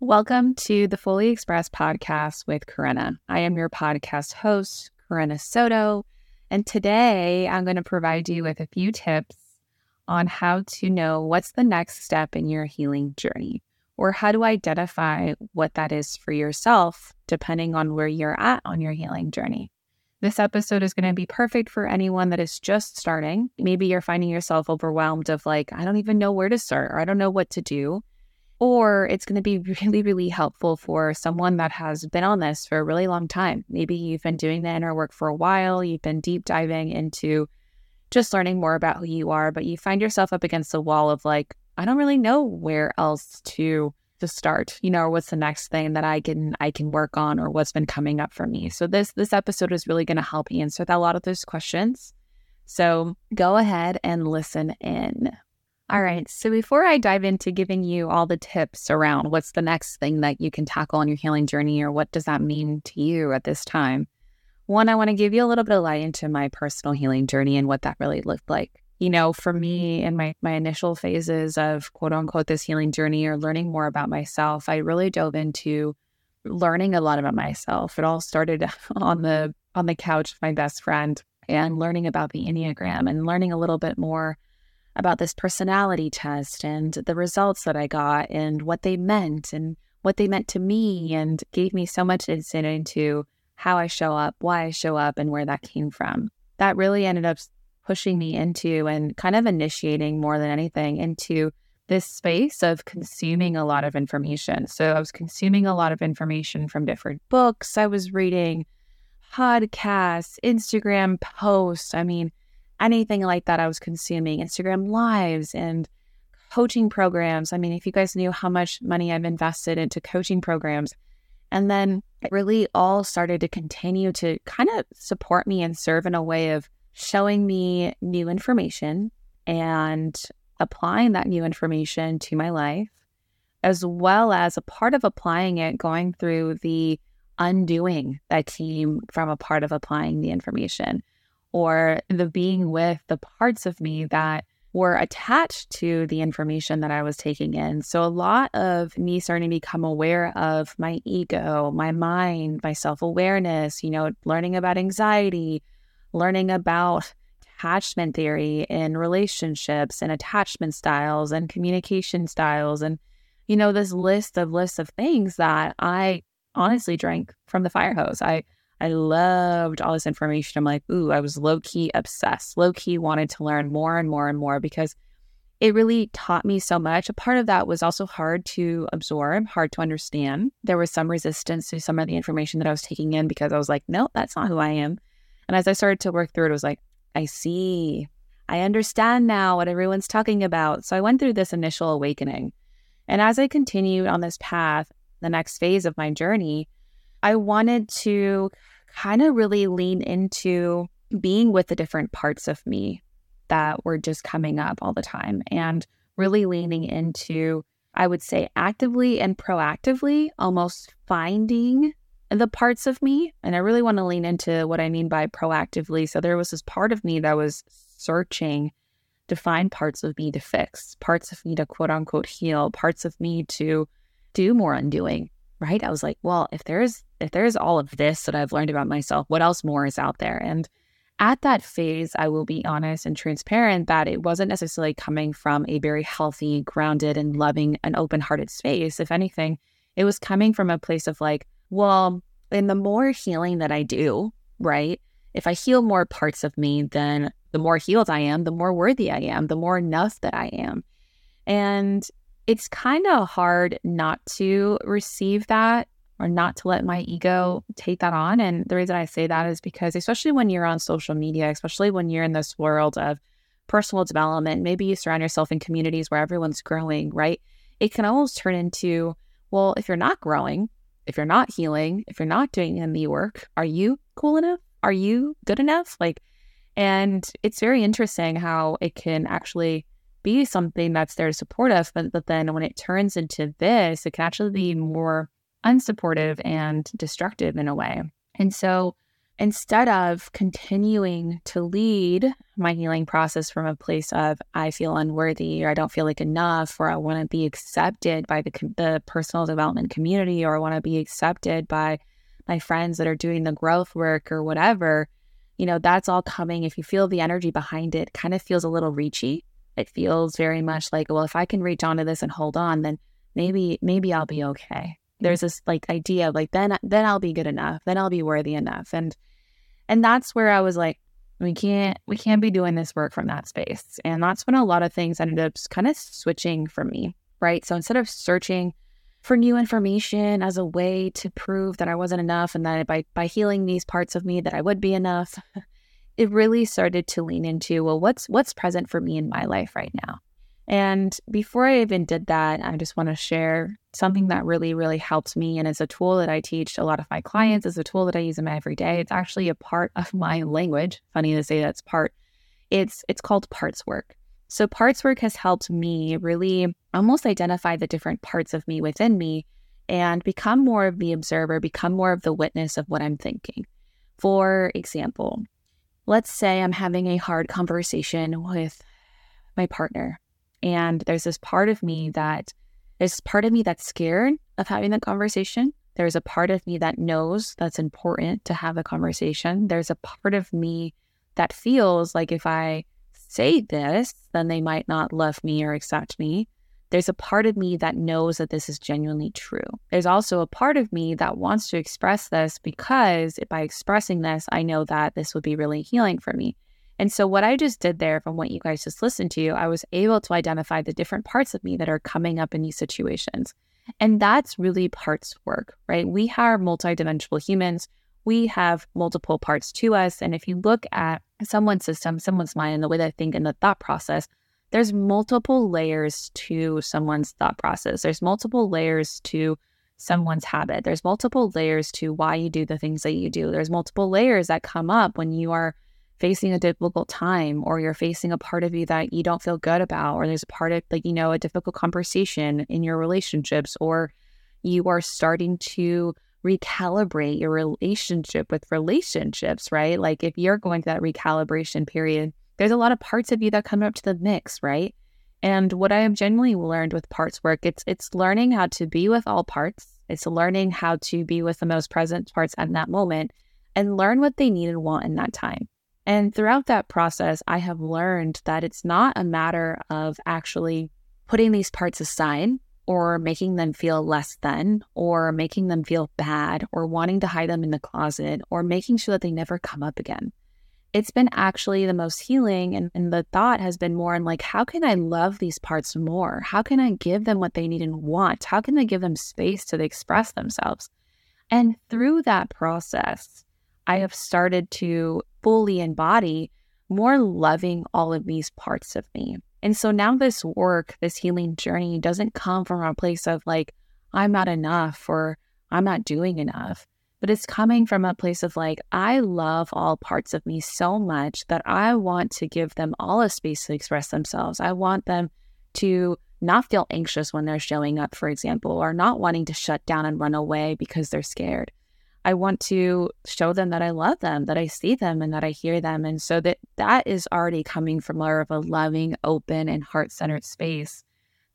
Welcome to the Fully Expressed podcast with Corinna. I am your podcast host, Corinna Soto, and today I'm going to provide you with a few tips on how to know what's the next step in your healing journey or how to identify what that is for yourself, depending on where you're at on your healing journey. This episode is going to be perfect for anyone that is just starting. Maybe you're finding yourself overwhelmed of like, I don't even know where to start or I don't know what to do. Or it's going to be really, really helpful for someone that has been on this for a really long time. Maybe you've been doing the inner work for a while, you've been deep diving into just learning more about who you are, but you find yourself up against the wall of like, I don't really know where else to to start, you know, or what's the next thing that I can I can work on or what's been coming up for me. So this this episode is really going to help answer that, a lot of those questions. So go ahead and listen in. All right. So before I dive into giving you all the tips around what's the next thing that you can tackle on your healing journey or what does that mean to you at this time, one, I want to give you a little bit of light into my personal healing journey and what that really looked like. You know, for me mm-hmm. in my my initial phases of quote unquote this healing journey or learning more about myself, I really dove into learning a lot about myself. It all started on the on the couch with my best friend and learning about the Enneagram and learning a little bit more about this personality test and the results that I got and what they meant and what they meant to me and gave me so much insight into how I show up, why I show up, and where that came from. That really ended up pushing me into and kind of initiating more than anything into this space of consuming a lot of information. So I was consuming a lot of information from different books. I was reading podcasts, Instagram posts. I mean, anything like that I was consuming, Instagram lives and coaching programs. I mean, if you guys knew how much money I've invested into coaching programs, and then it really all started to continue to kind of support me and serve in a way of showing me new information and applying that new information to my life, as well as a part of applying it, going through the undoing that came from a part of applying the information or the being with the parts of me that were attached to the information that I was taking in. So, a lot of me starting to become aware of my ego, my mind, my self awareness, you know, learning about anxiety, learning about attachment theory in relationships and attachment styles and communication styles. And, you know, this list of lists of things that I honestly drank from the fire hose. I I loved all this information. I'm like, ooh, I was low key obsessed, low key wanted to learn more and more and more because it really taught me so much. A part of that was also hard to absorb, hard to understand. There was some resistance to some of the information that I was taking in because I was like, no, that's not who I am. And as I started to work through it, it was like, I see, I understand now what everyone's talking about. So I went through this initial awakening. And as I continued on this path, the next phase of my journey, I wanted to kind of really lean into being with the different parts of me that were just coming up all the time and really leaning into, I would say, actively and proactively almost finding the parts of me. And I really want to lean into what I mean by proactively. So there was this part of me that was searching to find parts of me to fix, parts of me to quote unquote heal, parts of me to do more undoing right? I was like, well, if there's if there's all of this that I've learned about myself, what else more is out there? And at that phase, I will be honest and transparent that it wasn't necessarily coming from a very healthy, grounded, and loving and open-hearted space. If anything, it was coming from a place of like, well, in the more healing that I do, right? If I heal more parts of me, then the more healed I am, the more worthy I am, the more enough that I am. And it's kind of hard not to receive that or not to let my ego take that on. And the reason I say that is because, especially when you're on social media, especially when you're in this world of personal development, maybe you surround yourself in communities where everyone's growing, right? It can almost turn into, well, if you're not growing, if you're not healing, if you're not doing any work, are you cool enough? Are you good enough? Like, and it's very interesting how it can actually be something that's there to support us. But, but then when it turns into this, it can actually be more unsupportive and destructive in a way. And so instead of continuing to lead my healing process from a place of I feel unworthy or I don't feel like enough or I want to be accepted by the the personal development community or I want to be accepted by my friends that are doing the growth work or whatever, you know, that's all coming if you feel the energy behind it kind of feels a little reachy. It feels very much like, well, if I can reach onto this and hold on, then maybe maybe I'll be okay. Mm-hmm. There's this like idea of like then then I'll be good enough, then I'll be worthy enough. And and that's where I was like, we can't we can't be doing this work from that space. And that's when a lot of things ended up kind of switching for me, right? So instead of searching for new information as a way to prove that I wasn't enough and that by by healing these parts of me that I would be enough, it really started to lean into, well, what's what's present for me in my life right now? And before I even did that, I just want to share something that really, really helped me. And it's a tool that I teach a lot of my clients, it's a tool that I use in my everyday. It's actually a part of my language. Funny to say that's part. It's it's called parts work. So parts work has helped me really almost identify the different parts of me within me and become more of the observer, become more of the witness of what I'm thinking. For example, let's say I'm having a hard conversation with my partner and there's this part of me that there's part of me that's scared of having that conversation. There's a part of me that knows that's important to have a conversation. There's a part of me that feels like if I say this, then they might not love me or accept me. There's a part of me that knows that this is genuinely true. There's also a part of me that wants to express this because by expressing this, I know that this would be really healing for me. And so, what I just did there from what you guys just listened to, I was able to identify the different parts of me that are coming up in these situations. And that's really parts work, right? We are multidimensional humans. We have multiple parts to us. And if you look at someone's system, someone's mind, and the way they think and the thought process, there's multiple layers to someone's thought process. There's multiple layers to someone's habit. There's multiple layers to why you do the things that you do. There's multiple layers that come up when you are facing a difficult time or you're facing a part of you that you don't feel good about or there's a part of like you know a difficult conversation in your relationships or you are starting to recalibrate your relationship with relationships right like if you're going through that recalibration period there's a lot of parts of you that come up to the mix right? And what i have genuinely learned with parts work it's it's learning how to be with all parts. It's learning how to be with the most present parts at that moment and learn what they need and want in that time. And throughout that process, I have learned that it's not a matter of actually putting these parts aside or making them feel less than or making them feel bad or wanting to hide them in the closet or making sure that they never come up again. It's been actually the most healing. And, and the thought has been more in like, how can I love these parts more? How can I give them what they need and want? How can I give them space to express themselves? And through that process, I have started to fully embody more loving all of these parts of me. And so now this work, this healing journey doesn't come from a place of like, I'm not enough or I'm not doing enough, but it's coming from a place of like, I love all parts of me so much that I want to give them all a space to express themselves. I want them to not feel anxious when they're showing up, for example, or not wanting to shut down and run away because they're scared. I want to show them that I love them, that I see them and that I hear them. And so that that is already coming from more of a loving, open, and heart centered space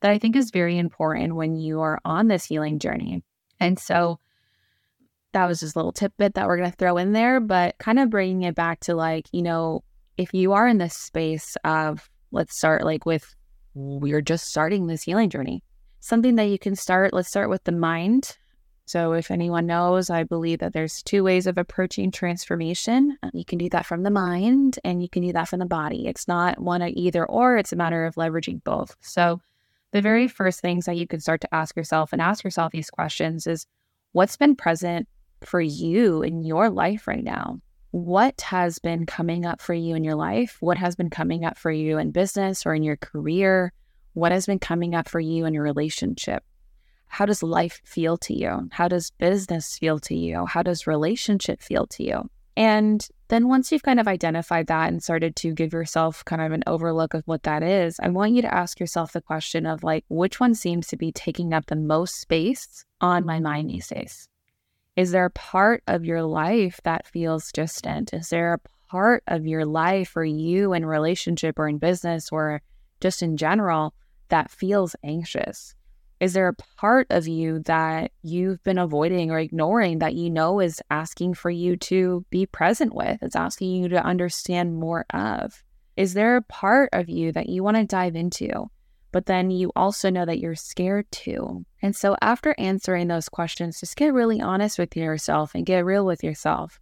that I think is very important when you are on this healing journey. And so that was just a little tidbit that we're going to throw in there, but kind of bringing it back to like, you know, if you are in this space of, let's start like with, we're just starting this healing journey, something that you can start, let's start with the mind so, if anyone knows, I believe that there's two ways of approaching transformation. You can do that from the mind and you can do that from the body. It's not one or either or, it's a matter of leveraging both. So, the very first things that you can start to ask yourself and ask yourself these questions is what's been present for you in your life right now? What has been coming up for you in your life? What has been coming up for you in business or in your career? What has been coming up for you in your relationship? how does life feel to you? How does business feel to you? How does relationship feel to you? And then once you've kind of identified that and started to give yourself kind of an overlook of what that is, I want you to ask yourself the question of like, which one seems to be taking up the most space on my mind these days? Is there a part of your life that feels distant? Is there a part of your life or you in relationship or in business or just in general that feels anxious? Is there a part of you that you've been avoiding or ignoring that you know is asking for you to be present with? It's asking you to understand more of. Is there a part of you that you want to dive into? But then you also know that you're scared too. And so, after answering those questions, just get really honest with yourself and get real with yourself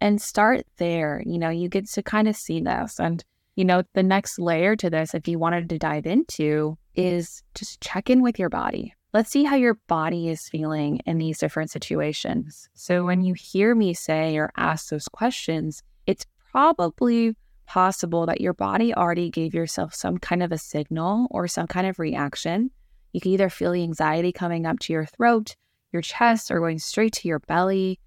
and start there. You know, you get to kind of see this. And, you know, the next layer to this, if you wanted to dive into, is just check in with your body. Let's see how your body is feeling in these different situations. So, when you hear me say or ask those questions, it's probably possible that your body already gave yourself some kind of a signal or some kind of reaction. You can either feel the anxiety coming up to your throat, your chest, or going straight to your belly,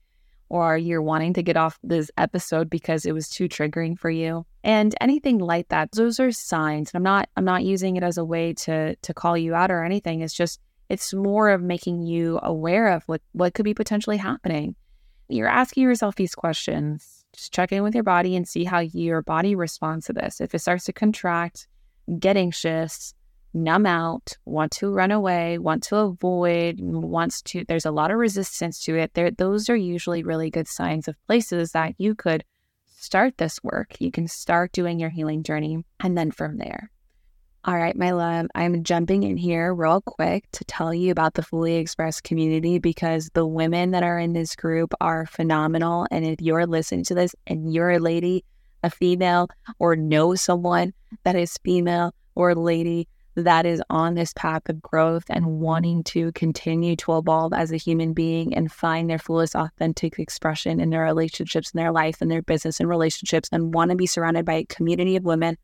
or you're wanting to get off this episode because it was too triggering for you. And anything like that, those are signs. I'm not I'm not using it as a way to to call you out or anything. It's just it's more of making you aware of what what could be potentially happening. You're asking yourself these questions just check in with your body and see how your body responds to this. If it starts to contract, get anxious, numb out, want to run away, want to avoid, wants to, there's a lot of resistance to it. There, those are usually really good signs of places that you could start this work. You can start doing your healing journey. And then from there, all right, my love, I'm jumping in here real quick to tell you about the Fully Expressed community because the women that are in this group are phenomenal. And if you're listening to this and you're a lady, a female, or know someone that is female or a lady that is on this path of growth and wanting to continue to evolve as a human being and find their fullest authentic expression in their relationships, in their life, in their business and relationships, and want to be surrounded by a community of women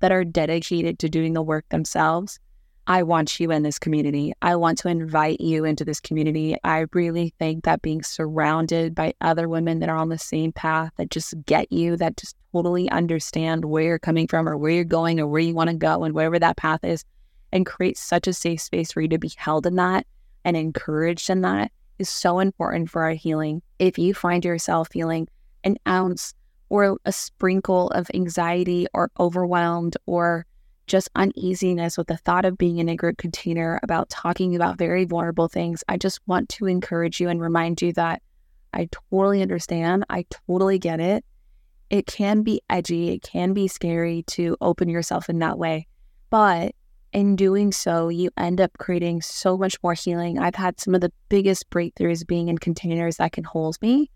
that are dedicated to doing the work themselves, I want you in this community. I want to invite you into this community. I really think that being surrounded by other women that are on the same path, that just get you, that just totally understand where you're coming from or where you're going or where you want to go and wherever that path is, and create such a safe space for you to be held in that and encouraged in that is so important for our healing. If you find yourself feeling an ounce or a sprinkle of anxiety or overwhelmed or just uneasiness with the thought of being in a group container about talking about very vulnerable things, I just want to encourage you and remind you that I totally understand. I totally get it. It can be edgy, it can be scary to open yourself in that way. But in doing so, you end up creating so much more healing. I've had some of the biggest breakthroughs being in containers that can hold me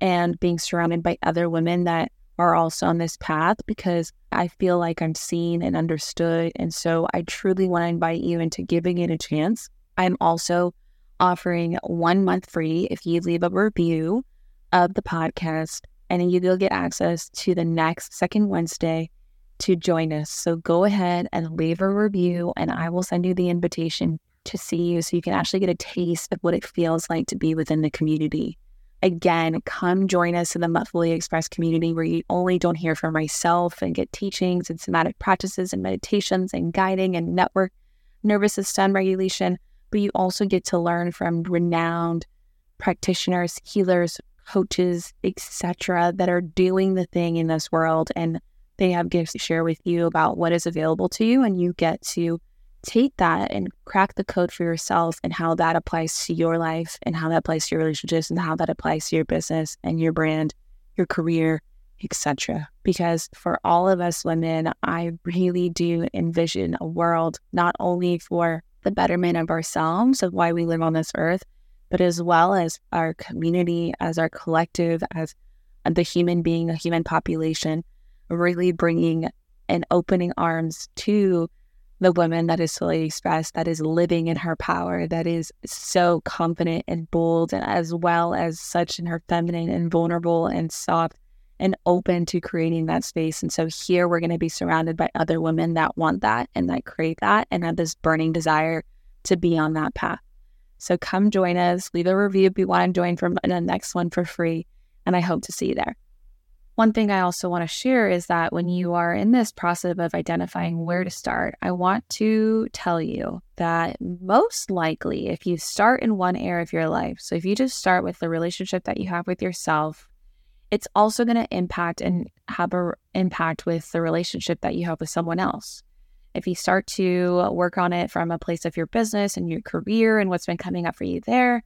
and being surrounded by other women that are also on this path because I feel like I'm seen and understood. And so I truly want to invite you into giving it a chance. I'm also offering one month free if you leave a review of the podcast, and you will get access to the next second Wednesday to join us. So go ahead and leave a review, and I will send you the invitation to see you so you can actually get a taste of what it feels like to be within the community again, come join us in the Fully Expressed community where you only don't hear from myself and get teachings and somatic practices and meditations and guiding and network nervous system regulation, but you also get to learn from renowned practitioners, healers, coaches, etc., that are doing the thing in this world and they have gifts to share with you about what is available to you and you get to take that and crack the code for yourself and how that applies to your life and how that applies to your relationships and how that applies to your business and your brand, your career, etc. Because for all of us women, I really do envision a world not only for the betterment of ourselves, of why we live on this earth, but as well as our community, as our collective, as the human being, a human population, really bringing and opening arms to the woman that is fully expressed, that is living in her power, that is so confident and bold, and as well as such in her feminine and vulnerable and soft and open to creating that space. And so here we're going to be surrounded by other women that want that and that crave that and have this burning desire to be on that path. So come join us, leave a review if you want to join from the next one for free. And I hope to see you there. One thing I also want to share is that when you are in this process of identifying where to start, I want to tell you that most likely, if you start in one area of your life, so if you just start with the relationship that you have with yourself, it's also going to impact and have an impact with the relationship that you have with someone else. If you start to work on it from a place of your business and your career and what's been coming up for you there,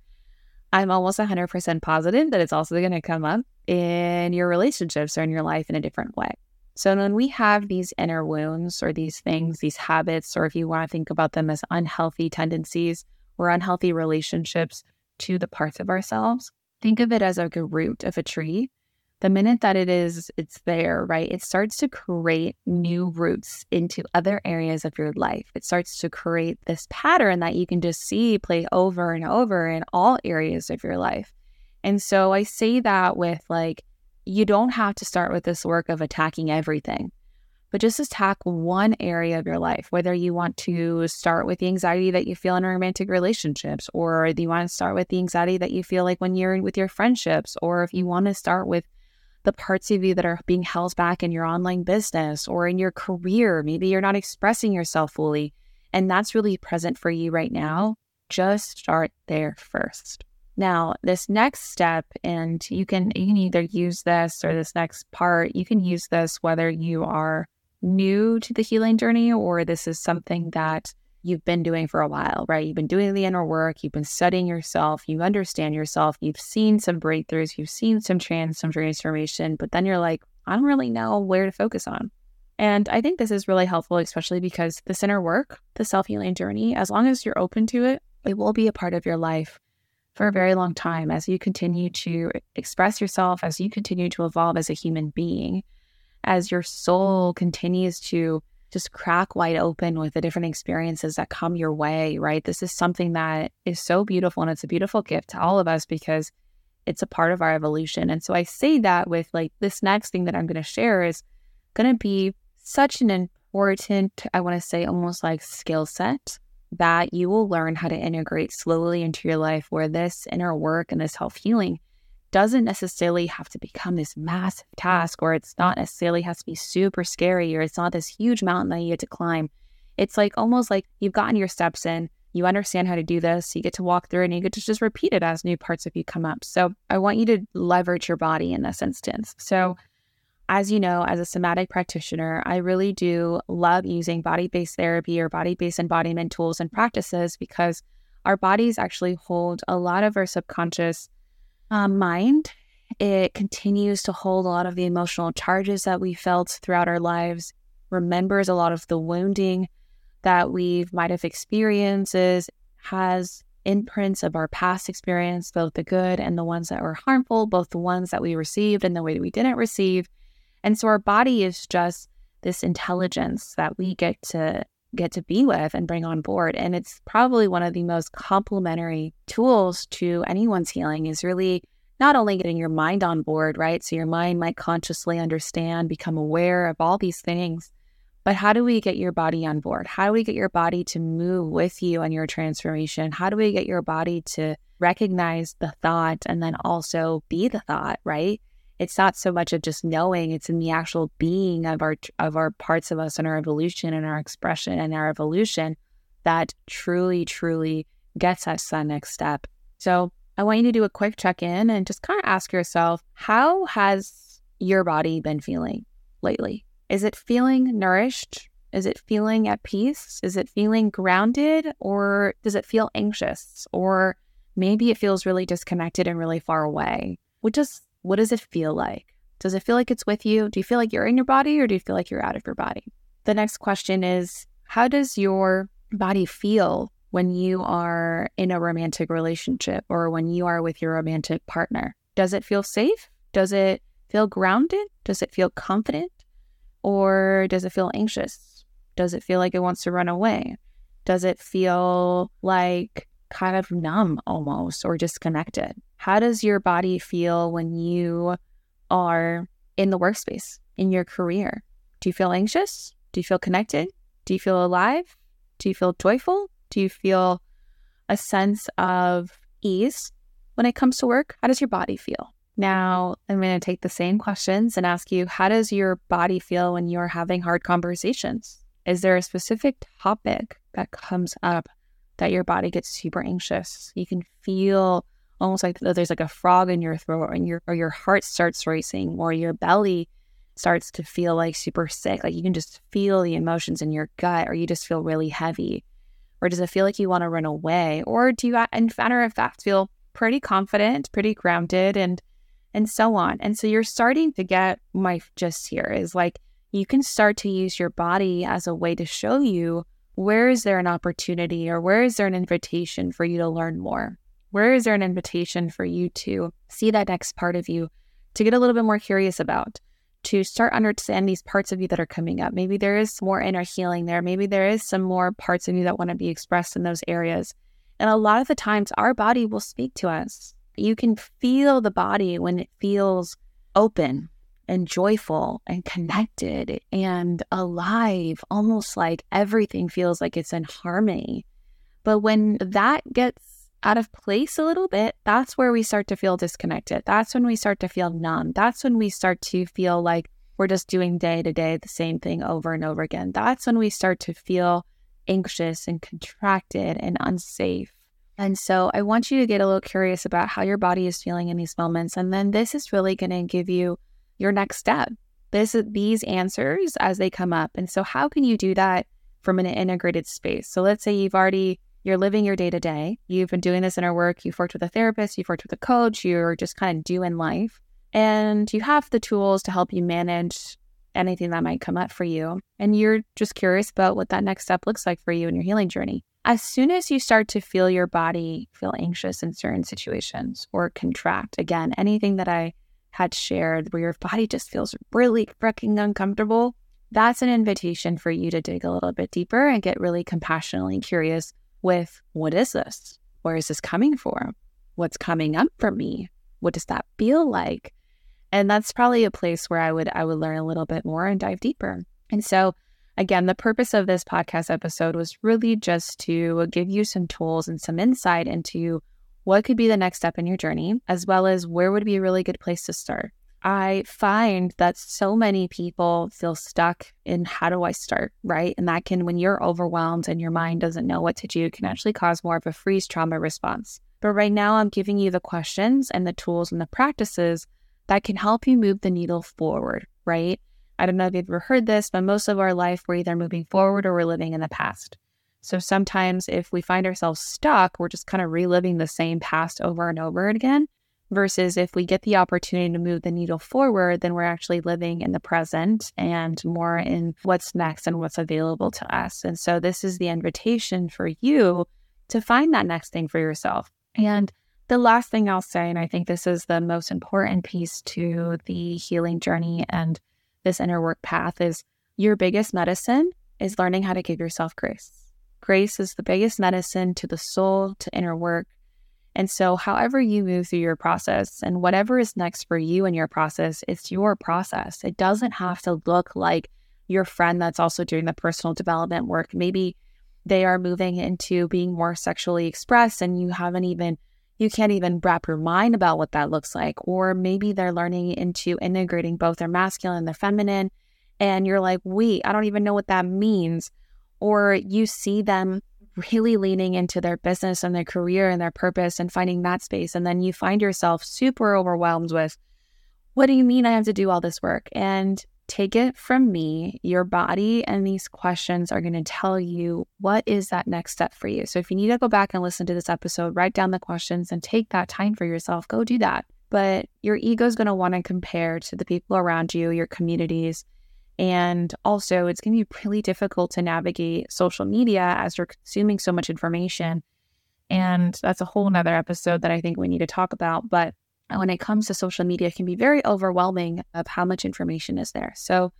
I'm almost 100% positive that it's also going to come up in your relationships or in your life in a different way. So when we have these inner wounds or these things, these habits, or if you want to think about them as unhealthy tendencies or unhealthy relationships to the parts of ourselves, think of it as like a root of a tree. The minute that it is it's there right it starts to create new roots into other areas of your life. It starts to create this pattern that you can just see play over and over in all areas of your life and so i say that with like you don't have to start with this work of attacking everything but just attack one area of your life, whether you want to start with the anxiety that you feel in romantic relationships, or you want to start with the anxiety that you feel like when you're with your friendships, or if you want to start with the parts of you that are being held back in your online business or in your career. Maybe you're not expressing yourself fully, and that's really present for you right now. Just start there first. Now, this next step, and you can you can either use this or this next part, you can use this whether you are new to the healing journey or this is something that you've been doing for a while, right? You've been doing the inner work, you've been studying yourself, you understand yourself, you've seen some breakthroughs, you've seen some trans, some transformation, but then you're like, I don't really know where to focus on. And I think this is really helpful, especially because the inner work, the self healing journey, as long as you're open to it, it will be a part of your life for a very long time as you continue to express yourself, as you continue to evolve as a human being, as your soul continues to just crack wide open with the different experiences that come your way, right? This is something that is so beautiful and it's a beautiful gift to all of us because it's a part of our evolution. And so I say that with like this next thing that I'm going to share is going to be such an important, I want to say almost like skill set that you will learn how to integrate slowly into your life where this inner work and this self healing doesn't necessarily have to become this massive task or it's not necessarily has to be super scary or it's not this huge mountain that you get to climb. It's like almost like you've gotten your steps in, you understand how to do this, you get to walk through and you get to just repeat it as new parts of you come up. So I want you to leverage your body in this instance. So as you know, as a somatic practitioner, I really do love using body based therapy or body based embodiment tools and practices because our bodies actually hold a lot of our subconscious um, mind. It continues to hold a lot of the emotional charges that we felt throughout our lives, remembers a lot of the wounding that we might have experiences, has imprints of our past experience, both the good and the ones that were harmful, both the ones that we received and the way that we didn't receive. And so our body is just this intelligence that we mm-hmm. get to get to be with and bring on board. And it's probably one of the most complementary tools to anyone's healing is really not only getting your mind on board, right? So your mind might consciously understand, become aware of all these things. But how do we get your body on board? How do we get your body to move with you on your transformation? How do we get your body to recognize the thought and then also be the thought, right? It's not so much of just knowing it's in the actual being of our of our parts of us and our evolution and our expression and our evolution that truly truly gets us that next step. So i want you to do a quick check-in and just kind of ask yourself how has your body been feeling lately? Is it feeling nourished? Is it feeling at peace? Is it feeling grounded or does it feel anxious? Or maybe it feels really disconnected and really far away. Which is what does it feel like? Does it feel like it's with you? Do you feel like you're in your body or do you feel like you're out of your body? The next question is How does your body feel when you are in a romantic relationship or when you are with your romantic partner? Does it feel safe? Does it feel grounded? Does it feel confident? Or does it feel anxious? Does it feel like it wants to run away? Does it feel like kind of numb almost or disconnected? How does your body feel when you are in the workspace, in your career? Do you feel anxious? Do you feel connected? Do you feel alive? Do you feel joyful? Do you feel a sense of ease when it comes to work? How does your body feel? Now, mm-hmm. I'm going to take the same questions and ask you how does your body feel when you're having hard conversations? Is there a specific topic that comes up that your body gets super anxious? You can feel almost like there's like a frog in your throat and your or your heart starts racing or your belly starts to feel like super sick. Like you can just feel the emotions in your gut or you just feel really heavy. Or does it feel like you want to run away? Or do you in matter of fact feel pretty confident, pretty grounded and and so on. And so you're starting to get my gist here is like you can start to use your body as a way to show you where is there an opportunity or where is there an invitation for you to learn more? Where is there an invitation for you to see that next part of you, to get a little bit more curious about, to start understanding these parts of you that are coming up? Maybe there is more inner healing there. Maybe there is some more parts of you that want to be expressed in those areas. And a lot of the times, our body will speak to us. You can feel the body when it feels open and joyful and connected and alive, almost like everything feels like it's in harmony. But when that gets out of place a little bit, that's where we start to feel disconnected. That's when we start to feel numb. That's when we start to feel like we're just doing day to day the same thing over and over again. That's when we start to feel anxious and contracted and unsafe. And so I want you to get a little curious about how your body is feeling in these moments. And then this is really going to give you your next step. This these answers as they come up. And so how can you do that from an integrated space? So let's say you've already you're living your day to day. You've been doing this inner work. You've worked with a therapist. You've worked with a coach. You're just kind of doing life, and you have the tools to help you manage anything that might come up for you. And you're just curious about what that next step looks like for you in your healing journey as soon as you start to feel your body feel anxious in certain situations or contract, again, anything that I had shared where your body just feels really freaking uncomfortable, that's an invitation for you to dig a little bit deeper and get really compassionately curious with what is this? Where is this coming from? What's coming up for me? What does that feel like? And that's probably a place where I would I would learn a little bit more and dive deeper. And so Again, the purpose of this podcast episode was really just to give you some tools and some insight into what could be the next step in your journey, as well as where would be a really good place to start. I find that so many people feel stuck in how do I start, right? And that can, when you're overwhelmed and your mind doesn't know what to do, can actually cause more of a freeze trauma response. But right now, I'm giving you the questions and the tools and the practices that can help you move the needle forward, right? I don't know if you've ever heard this, but most of our life, we're either moving forward or we're living in the past. So sometimes if we find ourselves stuck, we're just kind of reliving the same past over and over again. Versus if we get the opportunity to move the needle forward, then we're actually living in the present and more in what's next and what's available to us. And so this is the invitation for you to find that next thing for yourself. And the last thing I'll say, and I think this is the most important piece to the healing journey and this inner work path is your biggest medicine is learning how to give yourself grace. Grace is the biggest medicine to the soul, to inner work. And so, however you move through your process and whatever is next for you in your process, it's your process. It doesn't have to look like your friend that's also doing the personal development work. Maybe they are moving into being more sexually expressed and you haven't even you can't even wrap your mind about what that looks like. Or maybe they're learning into integrating both their masculine and their feminine. And you're like, wait, I don't even know what that means. Or you see them really leaning into their business and their career and their purpose and finding that space. And then you find yourself super overwhelmed with, what do you mean I have to do all this work? And take it from me, your body and these questions are going to tell you what is that next step for you. So if you need to go back and listen to this episode, write down the questions and take that time for yourself, go do that. But your ego is going to want to compare to the people around you, your communities. And also, it's going to be really difficult to navigate social media as you're consuming so much information. And that's a whole nother episode that I think we need to talk about. But when it comes to social media it can be very overwhelming of how much information is there. So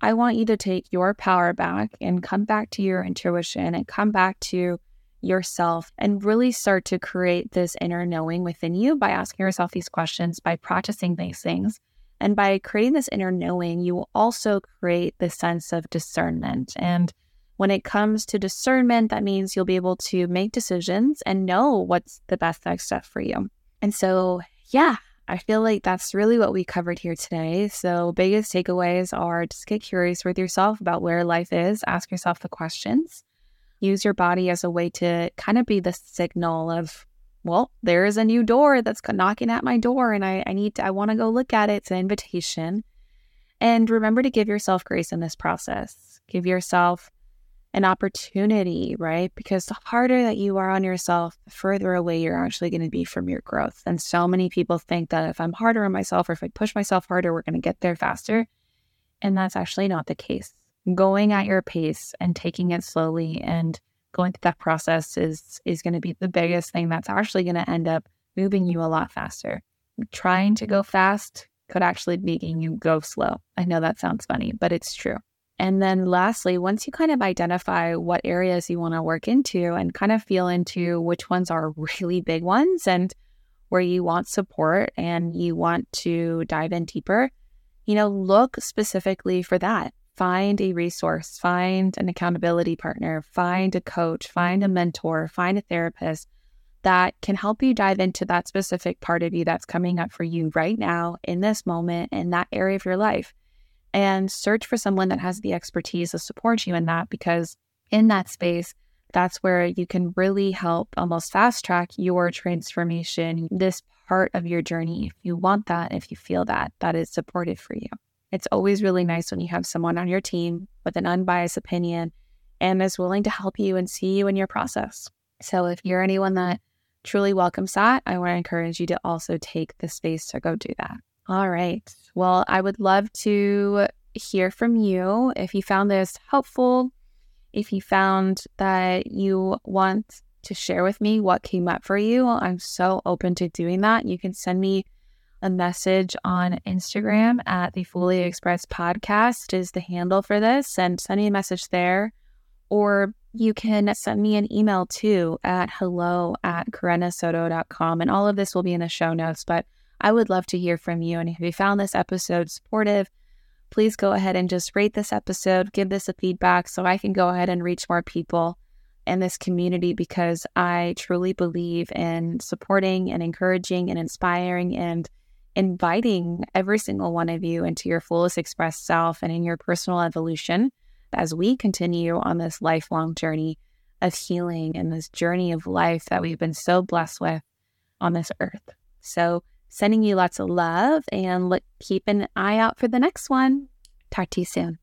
I want you to take your power back and come back to your intuition and come back to yourself and really start to create this inner knowing within you by asking yourself these questions, by practicing these things. And by creating this inner knowing, you will also create the sense of discernment. And when it comes to discernment, that means you'll be able to make decisions and know what's the best next step for you. And so yeah, I feel like that's really what we covered here today. So, biggest takeaways are just get curious with yourself about where life is, ask yourself the questions, use your body as a way to kind of be the signal of, well, there is a new door that's knocking at my door and I, I need to, I want to go look at it. It's an invitation. And remember to give yourself grace in this process. Give yourself an opportunity, right? Because the harder that you are on yourself, the further away you're actually going to be from your growth. And so many people think that if I'm harder on myself or if I push myself harder, we're going to get there faster. And that's actually not the case. Going at your pace and taking it slowly and going through that process is is going to be the biggest thing that's actually going to end up moving you a lot faster. Trying to go fast could actually be making you go slow. I know that sounds funny, but it's true. And then lastly, once you kind of identify what areas you want to work into and kind of feel into which ones are really big ones and where you want support and you want to dive in deeper, you know, look specifically for that. Find a resource, find an accountability partner, find a coach, find a mentor, find a therapist that can help you dive into that specific part of you that's coming up for you right now in this moment in that area of your life and search for someone that has the expertise to support you in that because in that space, that's where you can really help almost fast track your transformation, this part of your journey. If you want that, if you feel that, that is supportive for you. It's always really nice when you have someone on your team with an unbiased opinion and is willing to help you and see you in your process. So if you're anyone that truly welcomes that, I want to encourage you to also take the space to go do that. All right. Well, I would love to hear from you if you found this helpful, if you found that you want to share with me what came up for you. I'm so open to doing that. You can send me a message on Instagram at the Fully Expressed Podcast is the handle for this, and send me a message there. Or you can send me an email too at hello at corinnasoto.com. And all of this will be in the show notes, but I would love to hear from you. And if you found this episode supportive, please go ahead and just rate this episode, give this a feedback so I can go ahead and reach more people in this community because I truly believe in supporting and encouraging and inspiring and inviting every single one of you into your fullest expressed self and in your personal evolution as we continue on this lifelong journey of healing and this journey of life that we've been so blessed with on this earth. So, Sending you lots of love and look, keep an eye out for the next one. Talk to you soon.